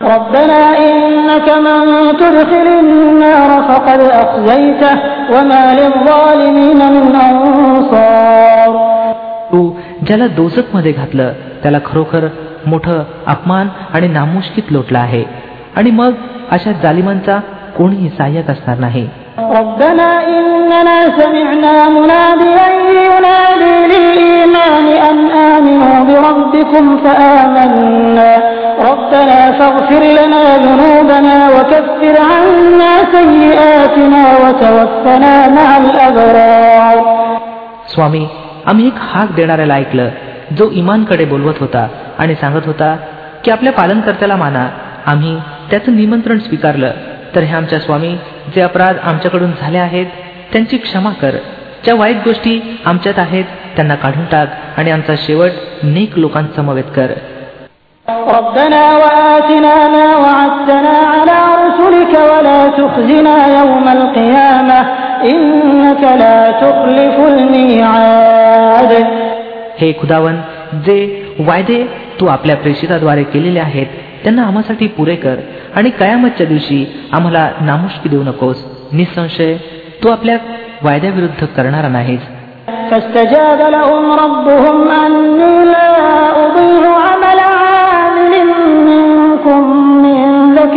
ربنا إنك من تدخل النار فقد أخزيته وما للظالمين من أنصار तू ज्याला दोजक मध्ये घातलं त्याला खरोखर मोठं अपमान आणि नामुष्कीत लोटला आहे आणि मग अशा जालिमांचा कोणीही सहाय्यक असणार नाही ربنا إننا سمعنا مناديا ينادي للإيمان أن آمنوا بربكم فآمنا ربنا فاغفر لنا ذنوبنا وكفر عنا سيئاتنا وتوفنا مع الأبرار स्वामी आम्ही एक हाक देणाऱ्याला ऐकलं जो इमानकडे बोलवत होता आणि सांगत होता की आपल्या पालनकर्त्याला माना आम्ही त्याचं निमंत्रण स्वीकारलं तर हे आमच्या स्वामी जे अपराध आमच्याकडून झाले आहेत त्यांची क्षमा कर ज्या वाईट गोष्टी आमच्यात आहेत त्यांना काढून टाक आणि आमचा शेवट नेक लोकांसमवेत कर ربنا وآتنا ما وعدتنا على رسلك ولا تخزنا يوم القيامة إنك لا تخلف الميعاد हे खुदावन जे वायदे तू आपल्या प्रेषिताद्वारे केलेले आहेत त्यांना आम्हासाठी पुरे कर आणि कयामतच्या दिवशी आम्हाला नामुष्की देऊ नकोस निसंशय तू आपल्या वायद्याविरुद्ध करणारा नाहीस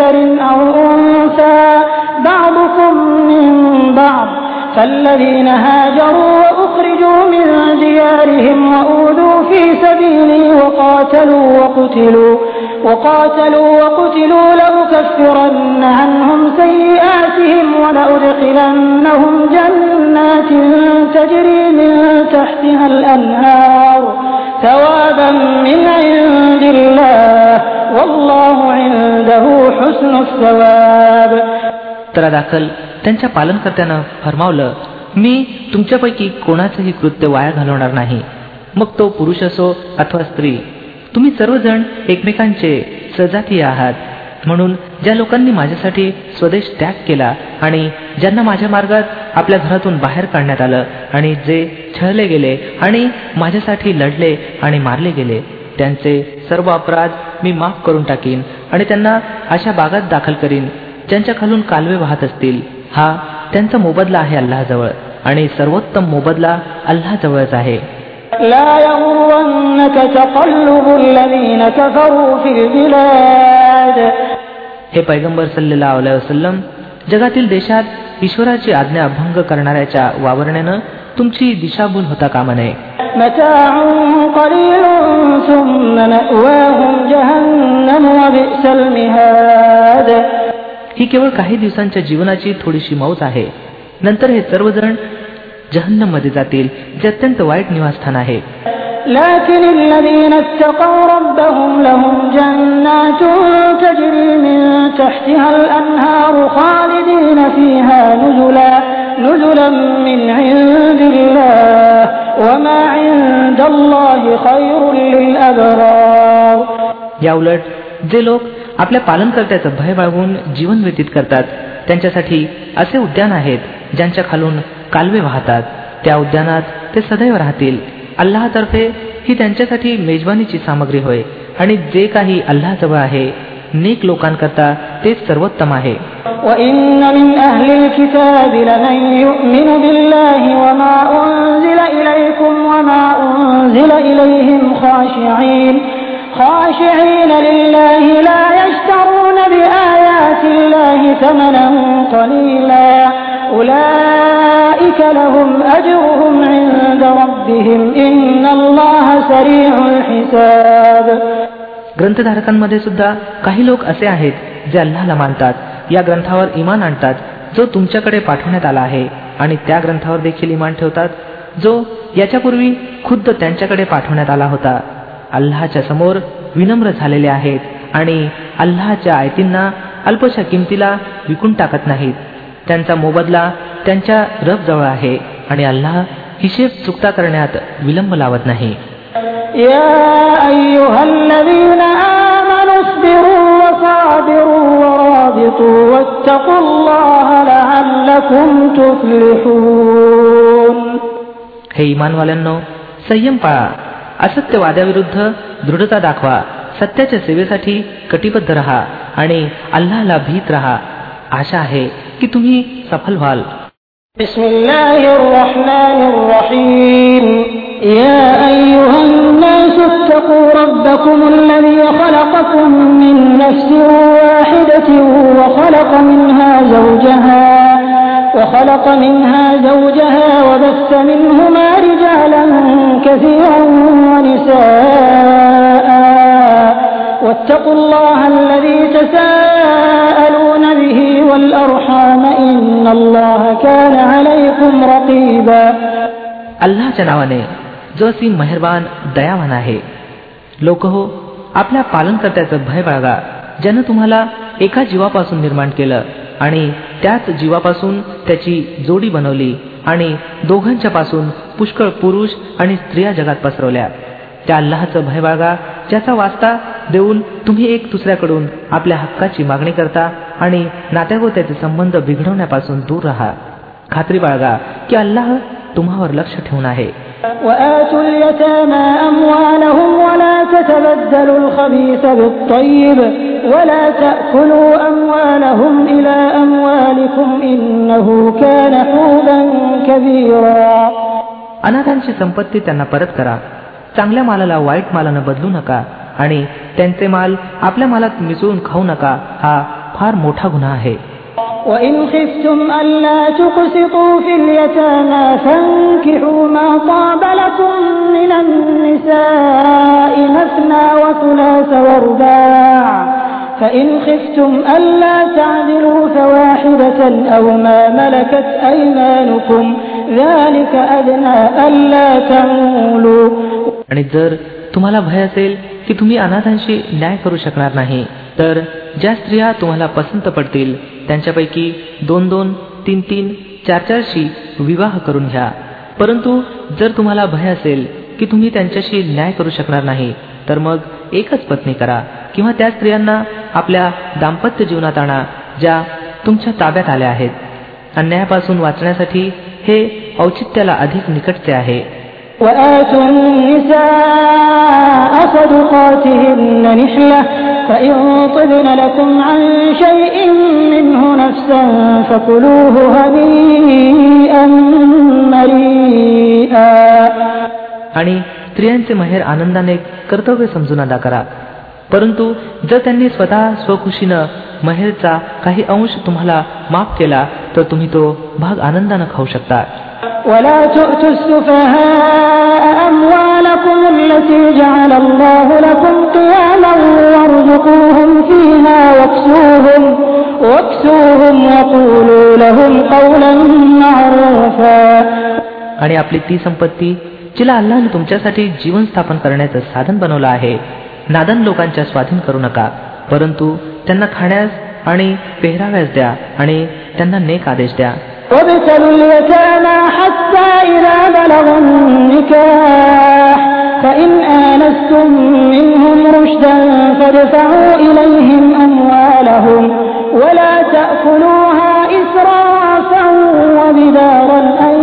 ذكر أو أنثى بعضكم من بعض. فالذين هاجروا وأخرجوا من ديارهم وأوذوا في سبيلي وقاتلوا وقتلوا وقاتلوا وقتلوا لأكفرن عنهم سيئاتهم ولأدخلنهم جنات تجري من تحتها الأنهار ثوابا من عند الله. तर दाखल त्यांच्या पालनकर्त्यानं फरमावलं मी तुमच्यापैकी कोणाचंही कृत्य वाया घालवणार नाही. मग तो पुरुष असो अथवा स्त्री तुम्ही सर्वजण एकमेकांचे सजातीय आहात. म्हणून ज्या लोकांनी माझ्यासाठी स्वदेश त्याग केला आणि ज्यांना माझ्या मार्गात आपल्या घरातून बाहेर काढण्यात आलं आणि जे छळले गेले आणि माझ्यासाठी लढले आणि मारले गेले त्यांचे सर्व अपराध मी माफ करून टाकीन आणि त्यांना अशा बागात दाखल करीन ज्यांच्या खालून कालवे वाहत असतील. हा त्यांचा मोबदला आहे अल्लाजवळ आणि सर्वोत्तम मोबदला अल्लाजवळच आहे. हे पैगंबर सल्लेला वसलम जगातील देशात ईश्वराची आज्ञा भंग करणाऱ्याच्या वावरण्यानं तुमची दिशाभूल होता कामा नये متاع قليل ثم مأواهم جهنم وبئس المهاد ही केवळ काही दिवसांच्या जीवनाची थोडीशी मौज आहे नंतर हे सर्वजण जहन्नम मध्ये जातील जे अत्यंत वाईट निवासस्थान आहे لكن الذين اتقوا ربهم لهم جنات تجري من تحتها الأنهار خالدين فيها نزلا نزلا من عند الله وما عند الله خير للأبرار या उलट जे लोक आपल्या पालनकर्त्याचं भय बाळगून जीवन व्यतीत करतात त्यांच्यासाठी असे उद्यान आहेत ज्यांच्या खालून कालवे वाहतात त्या उद्यानात ते सदैव राहतील अल्लातर्फे ही त्यांच्यासाठी मेजवानीची सामग्री होय आणि जे काही अल्लाजवळ आहे नेक लोकांकरता तेच सर्वोत्तम आहे وإن من أهل الكتاب لمن يؤمن بالله وما أنزل إليكم وما أنزل إليهم خاشعين خاشعين لله لا يشترون بآيات الله ثمنا قليلا أولئك لهم أجرهم عند ربهم إن الله سريع الحساب ग्रंथधारकांमध्ये सुद्धा काही लोक असे आहेत जे अल्लाला मानतात या ग्रंथावर इमान आणतात जो तुमच्याकडे पाठवण्यात आला आहे. आणि त्या ग्रंथावर देखील इमान ठेवतात जो याच्यापूर्वी खुद्द त्यांच्याकडे पाठवण्यात आला होता. अल्लाच्या समोर विनम्र झालेले आहेत आणि अल्लाच्या आयतींना अल्पशा किमतीला विकून टाकत नाहीत. त्यांचा मोबदला त्यांच्या रब जवळ आहे आणि अल्लाह हिशेब चुकता करण्यात विलंब लावत नाही. يا أيها الذين آمنوا اصبروا وصابروا ورابطوا واتقوا الله لعلكم تفلحون हे इमानवाल्यांनो संयम पाळा असत्यवाद्याविरुद्ध दृढता दाखवा सत्याच्या सेवेसाठी कटिबद्ध रहा आणि अल्लाला भीत राहा आशा आहे की तुम्ही सफल व्हाल بسم الله الرحمن الرحيم يا أيها الناس اتقوا ربكم الذي خلقكم من نفس واحدة وخلق منها زوجها وخلق منها زوجها وبث منهما رجالا كثيرا ونساء واتقوا الله الذي تساءلون به والأرحام إن الله كان عليكم رقيبا अल्लाच्या नावाने जो असीम मेहरबान दयावान आहे लोक हो आपल्या पालनकर्त्याचं भय बाळगा ज्यानं तुम्हाला एका जीवापासून निर्माण केलं आणि त्याच जीवापासून त्याची जोडी बनवली आणि दोघांच्या पासून पुष्कळ पुरुष आणि स्त्रिया जगात पसरवल्या त्या अल्लाहचं भय बाळगा ज्याचा वास्ता देऊन तुम्ही एक दुसऱ्याकडून आपल्या हक्काची मागणी करता आणि नात्यागोत्याचे संबंध बिघडवण्यापासून दूर राहा खात्री बाळगा की अल्लाह तुम्हावर लक्ष ठेवून आहे وآتوا اليتامى أموالهم ولا تتبدلوا الخبيث بالطيب ولا تأكلوا أموالهم إلى أموالكم إنه كان حوبا كبيرا अनाथांची संपत्ती त्यांना परत करा चांगल्या मालाला वाईट मालानं बदलू नका आणि त्यांचे माल आपल्या मालात मिसळून खाऊ नका हा फार मोठा गुन्हा आहे وإن خفتم ألا تقسطوا في اليتامى فانكحوا ما طاب لكم من النساء مثنى وثلاث ورباع فإن خفتم ألا تعدلوا فواحدة أو ما ملكت أيمانكم ذلك أدنى ألا تعولوا आणि जर तुम्हाला भय असेल की तुम्ही अनाथांशी न्याय करू शकणार नाही तर ज्या स्त्रिया तुम्हाला पसंत पडतील त्यांच्यापैकी दोन दोन तीन तीन चार चारशी विवाह करून घ्या परंतु जर तुम्हाला भय असेल की तुम्ही त्यांच्याशी न्याय करू शकणार नाही तर मग एकच पत्नी करा किंवा त्या स्त्रियांना आपल्या दाम्पत्य जीवनात आणा ज्या तुमच्या ताब्यात आल्या आहेत अन्यायापासून वाचण्यासाठी हे औचित्याला अधिक निकटचे आहे وآتوا النساء صدقاتهن نحلة فإن طبن لكم عن شيء منه نفسا فكلوه هنيئا مريئا आणि स्त्रियांचे माहेर आनंदाने कर्तव्य समजून अदा करा परंतु जर त्यांनी स्वतः स्वखुशीनं महेरचा काही अंश तुम्हाला माफ केला तर तुम्ही तो भाग आनंदानं खाऊ शकता ولا تؤتوا السفهاء أموالكم التي جعل الله لكم قياما وارزقوهم فيها واكسوهم واكسوهم وقولوا لهم قولا معروفا आणि आपली ती संपत्ती जिला अल्लाने तुमच्यासाठी जीवन स्थापन करण्याचं साधन बनवलं आहे नादन लोकांच्या स्वाधीन करू नका परंतु त्यांना खाण्यास आणि पेहराव्यास द्या आणि त्यांना नेक आदेश द्या وابتلوا اليتامى حتى إذا بلغوا النكاح فإن آنستم منهم رشدا فادفعوا إليهم أموالهم ولا تأكلوها إسرافا وبدارا أن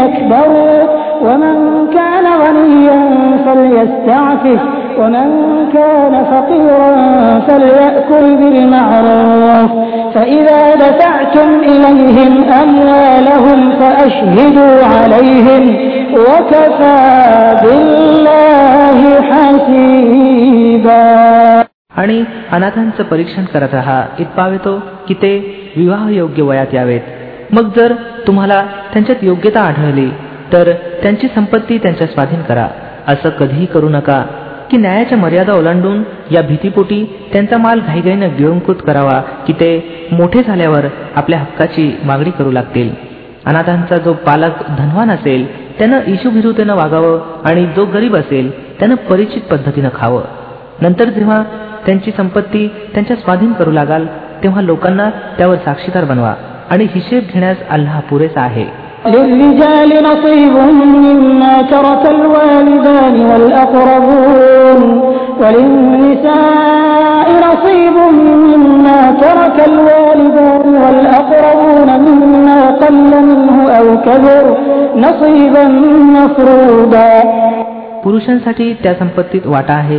يكبروا ومن كان غنيا فليستعفف ومن كان فقيرا فليأكل بالمعروف فإذا دفعتم إليهم أموالهم فأشهدوا عليهم وكفى بالله حسيبا आणि अनाथांचं परीक्षण करत राहा इतपाव येतो की ते विवाह योग्य वयात यावेत मग जर तुम्हाला त्यांच्यात योग्यता आढळली तर त्यांची संपत्ती त्यांच्या स्वाधीन करा असं कधीही करू नका की न्यायाच्या मर्यादा ओलांडून या भीतीपोटी त्यांचा माल घाईघाईनं गिळंकृत करावा की ते मोठे झाल्यावर आपल्या हक्काची मागणी करू लागतील. अनाथांचा जो पालक धनवान असेल त्यानं इशुभिरुतेनं वागावं आणि जो गरीब असेल त्यानं परिचित पद्धतीनं खावं. नंतर जेव्हा त्यांची संपत्ती त्यांच्या स्वाधीन करू लागाल तेव्हा लोकांना त्यावर साक्षीदार बनवा आणि हिशेब घेण्यास अल्लाह पुरेसा आहे. للرجال نصيب مما ترك الوالدان والأقربون وللنساء نصيب مما ترك الوالدان والأقربون مما قل منه أو كبر نصيبا مفروضا पुरुषांसाठी त्या संपत्तीत वाटा आहे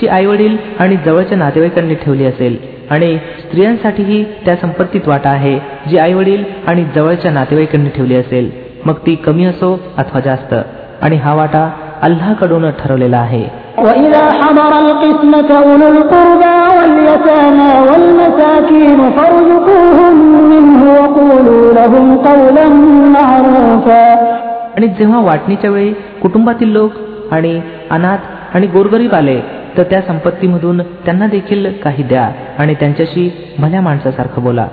जी आईवडील आणि जवळच्या नातेवाईकांनी ठेवली असेल आणि स्त्रियांसाठीही त्या संपत्तीत वाटा आहे जी आई वडील आणि जवळच्या नातेवाईकांनी ठेवली असेल मग ती कमी असो अथवा जास्त आणि हा वाटा अल्लाकडून ठरवलेला आहे وإذا حضر القسمة أولو القربى واليتامى والمساكين فارزقوهم منه وقولوا لهم قولا معروفا आणि जेव्हा वाटणीच्या वेळी कुटुंबातील लोक आणि अनाथ आणि गोरगरीब आले तर त्या संपत्तीमधून त्यांना देखील काही द्या आणि त्यांच्याशी भल्या माणसासारखं बोला.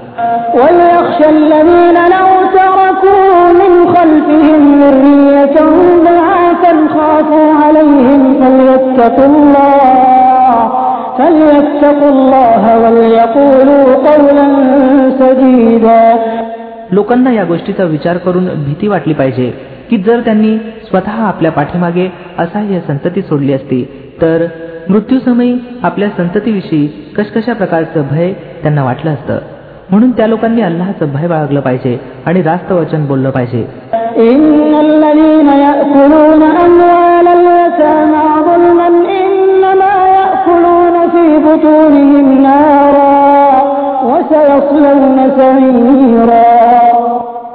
लोकांना या गोष्टीचा विचार करून भीती वाटली पाहिजे की जर त्यांनी स्वतः आपल्या पाठीमागे असह्य संतती सोडली असती तर मृत्यूसमयी आपल्या संततीविषयी कशकशा प्रकारचं भय त्यांना वाटलं असतं. म्हणून त्या लोकांनी अल्लाचं भय बाळगलं पाहिजे आणि रास्त वचन बोललं पाहिजे.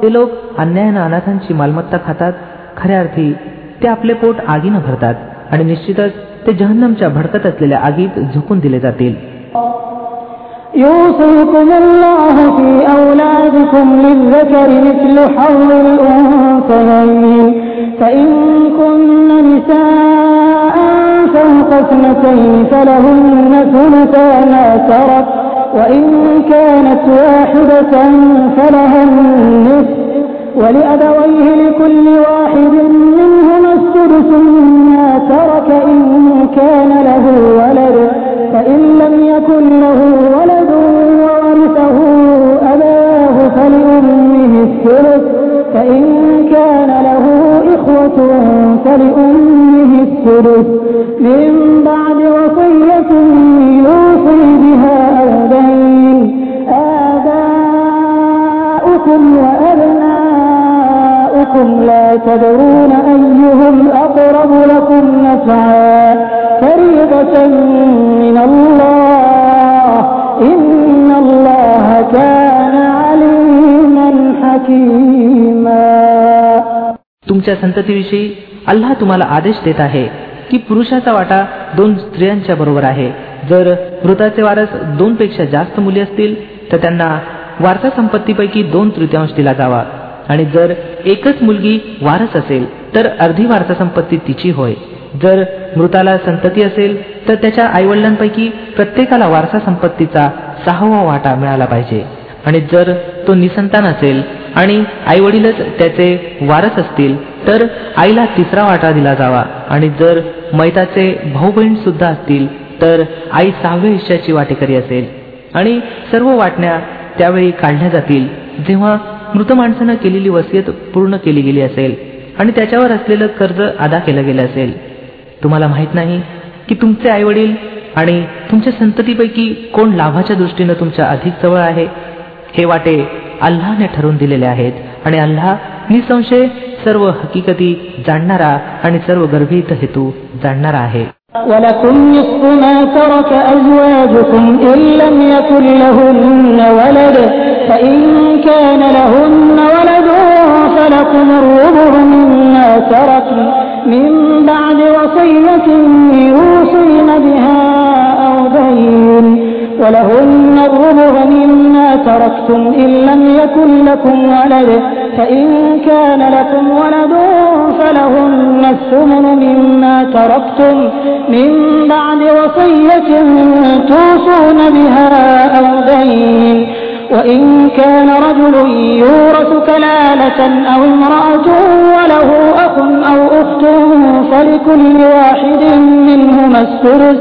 ते लोक अन्यायानं अनाथांची मालमत्ता खातात खऱ्या अर्थी ते आपले पोट आगीनं भरतात आणि निश्चितच ते जहन्नमच्या भडकत असलेल्या आगीत झोकून दिले जातील يوصيكم الله في أولادكم للذكر مثل حظ الأنثيين فإن كن نساء فوق اثنتين فلهن ثلثا ما ترك وإن كانت واحدة فلها النصف ولأبويه لكل واحد منهما السدس مما ترك إن كان له ولد فإن لم يكن له ولد وورثه أباه فلأمه الثلث فإن كان له إخوة فلأمه الثلث. من بعد وصية يوصي بها أو دين آباؤكم وأبناؤكم لا تدرون أيهم أقرب لكم نفعا. فريضة من الله إن الله كان عليما حكيما तुमच्या संततीविषयी अल्लाह तुम्हाला आदेश देत आहे की पुरुषाचा वाटा दोन स्त्रियांच्या बरोबर आहे जर मृताचे वारस दोन पेक्षा जास्त मुली असतील तर त्यांना वारसा संपत्तीपैकी दोन तृतीयांश दिला जावा आणि जर एकच मुलगी वारस असेल तर अर्धी वारसा संपत्ती तिची होय जर मृताला संतती असेल तर त्याच्या आईवडिलांपैकी प्रत्येकाला वारसा संपत्तीचा सहावा वाटा मिळाला पाहिजे. आणि जर तो निसंतान असेल आणि आई वडीलच त्याचे वारस असतील तर आईला तिसरा वाटा दिला जावा. आणि जर मैताचे भाऊ बहीण सुद्धा असतील तर आई सहाव्या हिश्याची वाटेकरी असेल. आणि सर्व वाटण्या त्यावेळी काढल्या जातील जेव्हा मृत माणसानं केलेली वसियत पूर्ण केली गेली असेल. आणि त्याच्यावर असलेलं कर्ज अदा केलं गेलं असेल. तुम्हाला माहित नाही की तुमचे आई वडील आणि तुमच्या संततीपैकी कोण लाभाच्या दृष्टीनं तुमच्या अधिक जवळ आहे हे वाटे अल्लाने ठरवून दिलेले आहेत आणि अल्लाह निसंशय सर्व हकीकती जाणणारा आणि सर्व गर्भित हेतू जाणणारा आहे ولكم نصف ما ترك أزواجكم إن لم يكن لهن ولد فإن كان لهن ولد فلكم الربع مما تركن من بعد وصية يوصين بها أو دين ولهن الربع مما تركتم إن لم يكن لكم ولد فإن كان لكم ولد فلهن الثمن مما تركتم من بعد وصية توصون بها أو دين وإن كان رجل يورث كلالة أو امرأة وله أخ أو أخت فلكل واحد منهما السدس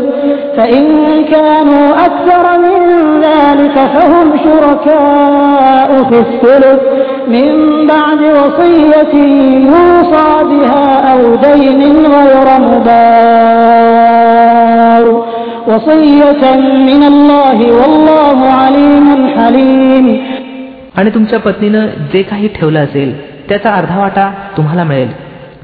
فإن كانوا أكثر من ذلك فهم شركاء في الثلث. من بعد وصية يوصى بها أو دين غير مضار आणि तुमच्या पत्नीनं जे काही ठेवलं असेल त्याचा अर्धा वाटा तुम्हाला मिळेल.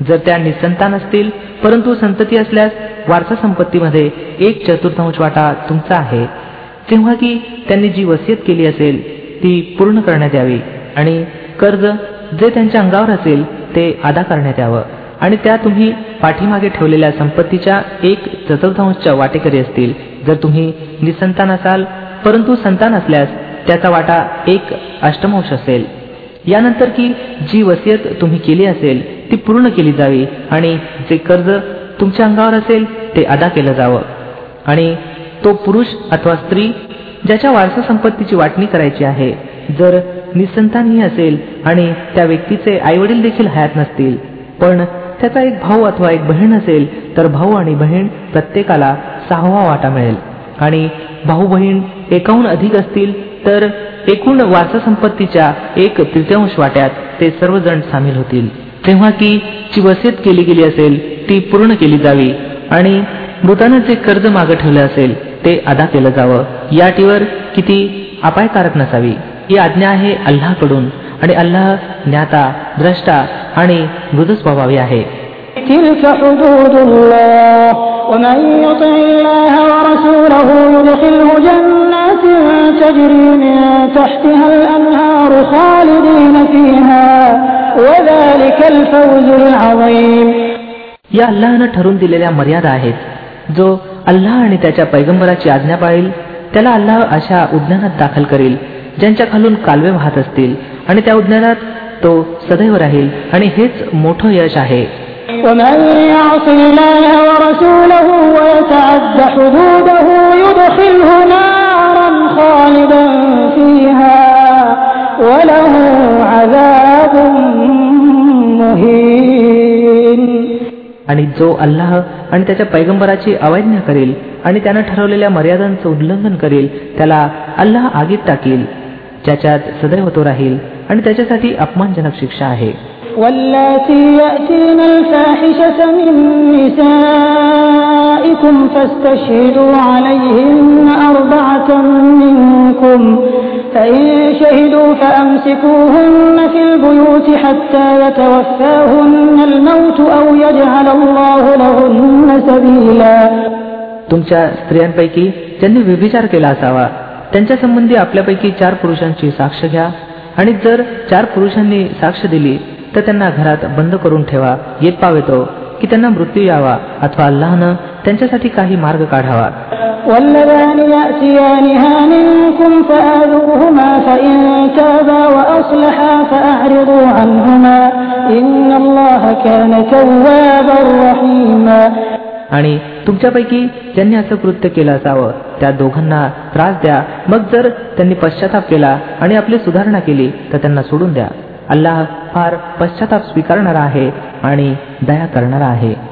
जर त्या निसंतान असतील परंतु संतती असल्यास वारसा संपत्तीमध्ये एक चतुर्थांश वाटा तुमचा आहे. तेव्हा की त्यांनी जी वसियत केली असेल ती पूर्ण करण्यात यावी आणि कर्ज जे त्यांच्या अंगावर असेल ते अदा करण्यात यावं. आणि त्या तुम्ही पाठीमागे ठेवलेल्या संपत्तीच्या एक चतुर्थांशच्या वाटेकरी असतील. जर तुम्ही निसंतान असाल परंतु संतान असल्यास त्याचा वाटा एक अष्टमांश असेल. यानंतर की जी वसियत तुम्ही केली असेल ती पूर्ण केली जावी आणि जे कर्ज तुमच्या अंगावर असेल ते अदा केलं जावं. आणि तो पुरुष अथवा स्त्री ज्याच्या वारसा संपत्तीची वाटणी करायची आहे जर निसंतानही असेल आणि त्या व्यक्तीचे आईवडील देखील हयात नसतील पण त्याचा एक भाऊ अथवा एक बहीण असेल तर भाऊ आणि बहीण प्रत्येकाला सहावा वाटा मिळेल. आणि भाऊ बहीण एकाहून अधिक असतील तर एकूण वारसासंपत्तीच्या एक तृतीयांश वाट्यात ते सर्वजण सामील होतील. तेव्हा की जी वसियत केली गेली असेल ती पूर्ण केली जावी. आणि मृतानं जे कर्ज मागं ठेवलं असेल ते अदा केलं जावं. या अटीवर किती अपायकारक नसावी. ही आज्ञा आहे अल्लाकडून आणि अल्लाह ज्ञाता द्रष्टा आणि मृदू स्वभावी आहे या अल्लानं ठरून दिलेल्या मर्यादा आहेत जो अल्लाह आणि त्याच्या पैगंबराची आज्ञा पाळील त्याला अल्लाह अशा उद्यानात दाखल करील ज्यांच्या खालून कालवे वाहत असतील आणि त्या उद्यानात तो सदैव राहील आणि हेच मोठं यश आहे. आणि जो अल्लाह आणि त्याच्या पैगंबराची अवैज्ञा करेल आणि त्यानं ठरवलेल्या मर्यादांचं उल्लंघन करेल त्याला अल्लाह आगीत टाकील ज्याच्यात सदैव तो राहील. आणि त्याच्यासाठी अपमानजनक शिक्षा आहे واللاتي يأتين الفاحشة من نسائكم فاستشهدوا عليهن أربعة منكم فإن شهدوا فأمسكوهن في البيوت حتى يتوفاهن الموت أو يجعل الله لهن سبيلا तुमच्या स्त्रियांपैकी ज्यांनी व्यभिचार केला असावा त्यांच्या संबंधी आपल्यापैकी चार पुरुषांची साक्ष घ्या आणि जर चार पुरुषांनी साक्ष दिली तर त्यांना घरात बंद करून ठेवा येत पावेतो की त्यांना मृत्यू यावा अथवा अल्लाहनं त्यांच्यासाठी काही मार्ग काढावा واللذان يأتيانها منكم فآذوهما فإن تابا وأصلحا فأعرضوا عنهما إن الله كان توابا رحيما आणि तुमच्यापैकी ज्यांनी असं कृत्य केलं असावं. त्या दोघांना त्रास द्या. मग जर त्यांनी पश्चाताप केला आणि आपली सुधारणा केली तर त्यांना सोडून द्या. अल्लाह फार पश्चाताप स्वीकारणारा आहे आणि दया करणारा आहे.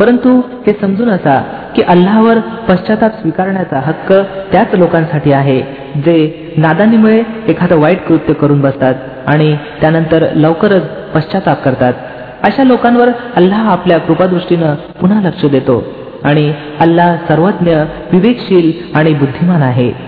परंतु हे समजून असा की अल्लावर पश्चाताप स्वीकारण्याचा हक्क त्याच लोकांसाठी आहे जे नादानीमुळे एखादं वाईट कृत्य करून बसतात आणि त्यानंतर लवकरच पश्चाताप करतात. अशा लोकांवर अल्लाह आपल्या कृपादृष्टीनं पुन्हा लक्ष देतो आणि अल्लाह सर्वज्ञ विवेकशील आणि बुद्धिमान आहे.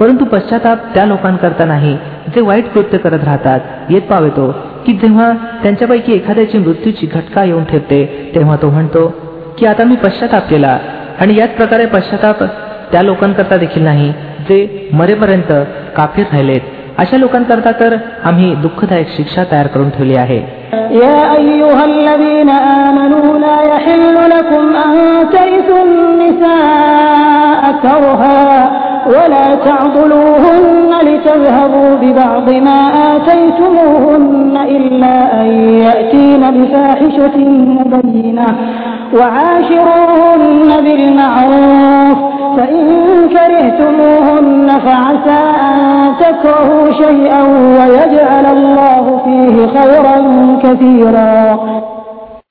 परंतु पश्चाताप त्या लोकांकरता नाही जे वाईट कृत्य करत राहतात येत पावेतो की जेव्हा त्यांच्यापैकी एखाद्याची मृत्यूची घटका येऊन ठेवते तेव्हा तो म्हणतो की आता मी पश्चाताप केला आणि याच प्रकारे पश्चाताप त्या लोकांकरता देखील नाही जे मरेपर्यंत काफीर राहिलेत अशा लोकांकरता तर आम्ही दुःखदायक शिक्षा तयार करून ठेवली आहे يا أيها الذين آمنوا لا يحل لكم أن ترثوا النساء كرها ولا تعضلوهن لتذهبوا ببعض ما آتيتموهن إلا أن يأتين بفاحشة مبينة وعاشروهن بالمعروف فإن كرهتموهن فعسى أن تكرهوا شيئا ويجعل الله فيه خيرا كثيرا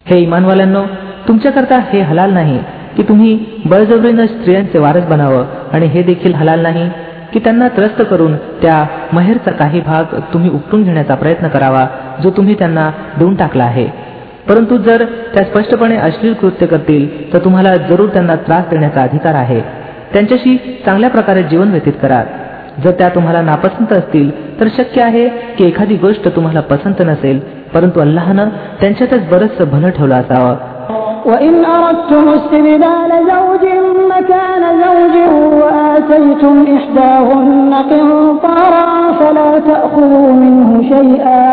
हे इमानवाल्यांनो तुमच्याकरता हे हलाल नाही की तुम्ही बळजबरीनं स्त्रियांचे वारस बनावं आणि हे देखील हलाल नाही की त्यांना त्रस्त करून त्या महेरचा काही भाग तुम्ही उपटून घेण्याचा प्रयत्न करावा जो तुम्ही त्यांना देऊन टाकला आहे. परंतु जर त्या स्पष्टपणे अश्लील कृत्य करतील तर तुम्हाला जरूर त्यांना त्रास देण्याचा अधिकार आहे. त्यांच्याशी चांगल्या प्रकारे जीवन व्यतीत करा. जर त्या तुम्हाला नापसंत असतील तर शक्य आहे की एखादी गोष्ट तुम्हाला पसंत नसेल परंतु अल्लाहनं त्यांच्यातच बरंच भलं ठेवलं असावं. وإن أردتم استبدال زوج مكان زوج وآتيتم إحداهن قنطارا فلا تأخذوا منه شيئا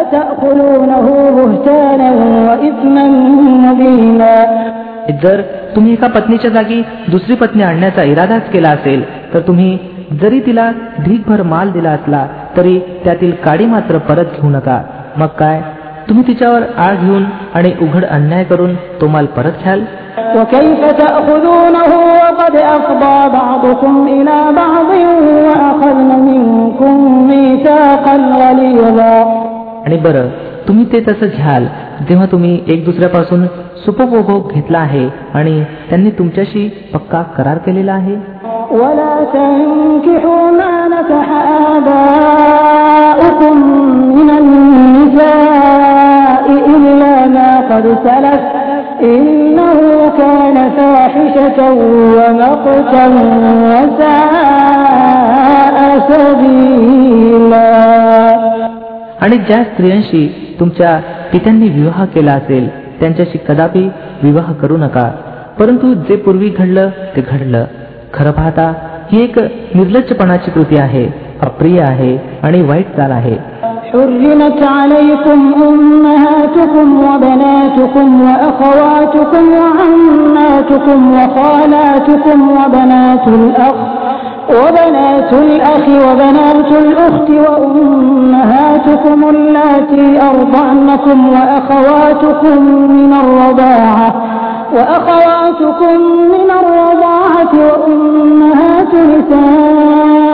أتأخذونه بهتانا وإثما مبينا जर तुम्ही एका पत्नीच्या जागी दुसरी पत्नी आणण्याचा इरादाच केला असेल तर तुम्ही जरी तिला ढीकभर माल दिला असला तरी त्यातील काडी मात्र परत घेऊ नका मग काय तुम्ही तिच्यावर आळ घेऊन आणि उघड अन्याय करून तो माल परत घ्याल وكيف تأخذونه وقد أفضى بعضكم إلى بعض وأخذن منكم ميثاقا غليظا आणि बरं तुम्ही ते तसं घ्याल जेव्हा तुम्ही एक दुसऱ्यापासून सुपभोग घेतला आहे आणि त्यांनी तुमच्याशी पक्का करार केलेला आहे ولا تنكحوا ما نكح آباؤكم من النساء إلا ما قد سلف إنه كان فاحشة ومقتا وساء سبيلا आणि ज्या स्त्रियांशी तुमच्या पित्यांनी विवाह केला असेल त्यांच्याशी कदापि विवाह करू नका परंतु जे पूर्वी घडलं ते घडलं खरं पाहता ही एक निर्लज्जपणाची कृती आहे अप्रिय आहे आणि वाईट चाल आहे حرمت عليكم أمهاتكم وبناتكم وأخواتكم وعماتكم وخالاتكم وبنات الأخ وبنات الأخ وبنات الأخت وأمهاتكم اللاتي أرضعنكم وأخواتكم من الرضاعة وأخواتكم من الرضاعة وأمهات نسائكم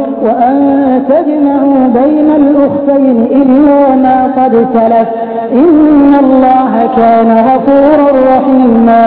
وأن تجمعوا بين الأختين إلا ما قد سلف إن الله كان غفورا رحيما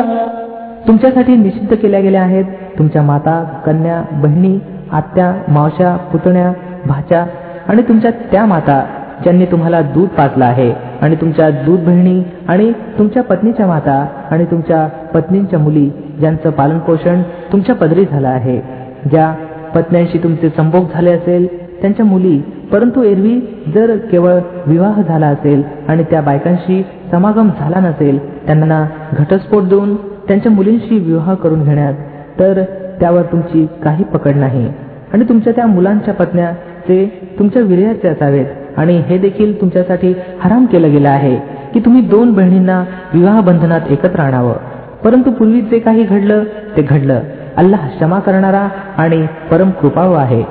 तुमच्यासाठी निषिद्ध केल्या गेल्या आहेत तुमच्या माता कन्या बहिणी आत्या मावशा पुतण्या भाच्या आणि तुमच्या त्या माता ज्यांनी तुम्हाला दूध पाजलं आहे आणि तुमच्या दूध बहिणी आणि तुमच्या पत्नीच्या माता आणि तुमच्या पत्नींच्या मुली ज्यांचं पालनपोषण तुमच्या पदरी झालं आहे ज्या पत्न्यांशी तुमचे संभोग झाले असेल त्यांच्या मुली परंतु एरवी जर केवळ विवाह झाला असेल आणि त्या बायकांशी समागम झाला नसेल त्यांना घटस्फोट देऊन त्यांच्या मुलींशी विवाह करून घेण्यात तर त्यावर तुमची काही पकड नाही. आणि तुमच्या त्या मुलांच्या पत्न्या ते तुमच्या विरयाचे असावेत. आणि हे देखील तुमच्यासाठी हराम केलं गेलं आहे की तुम्ही दोन बहिणींना विवाह बंधनात एकत्र आणावं. परंतु पूर्वी जे काही घडलं ते घडलं. अल्लाह क्षमा करणारा आणि परम कृपाळू आहे.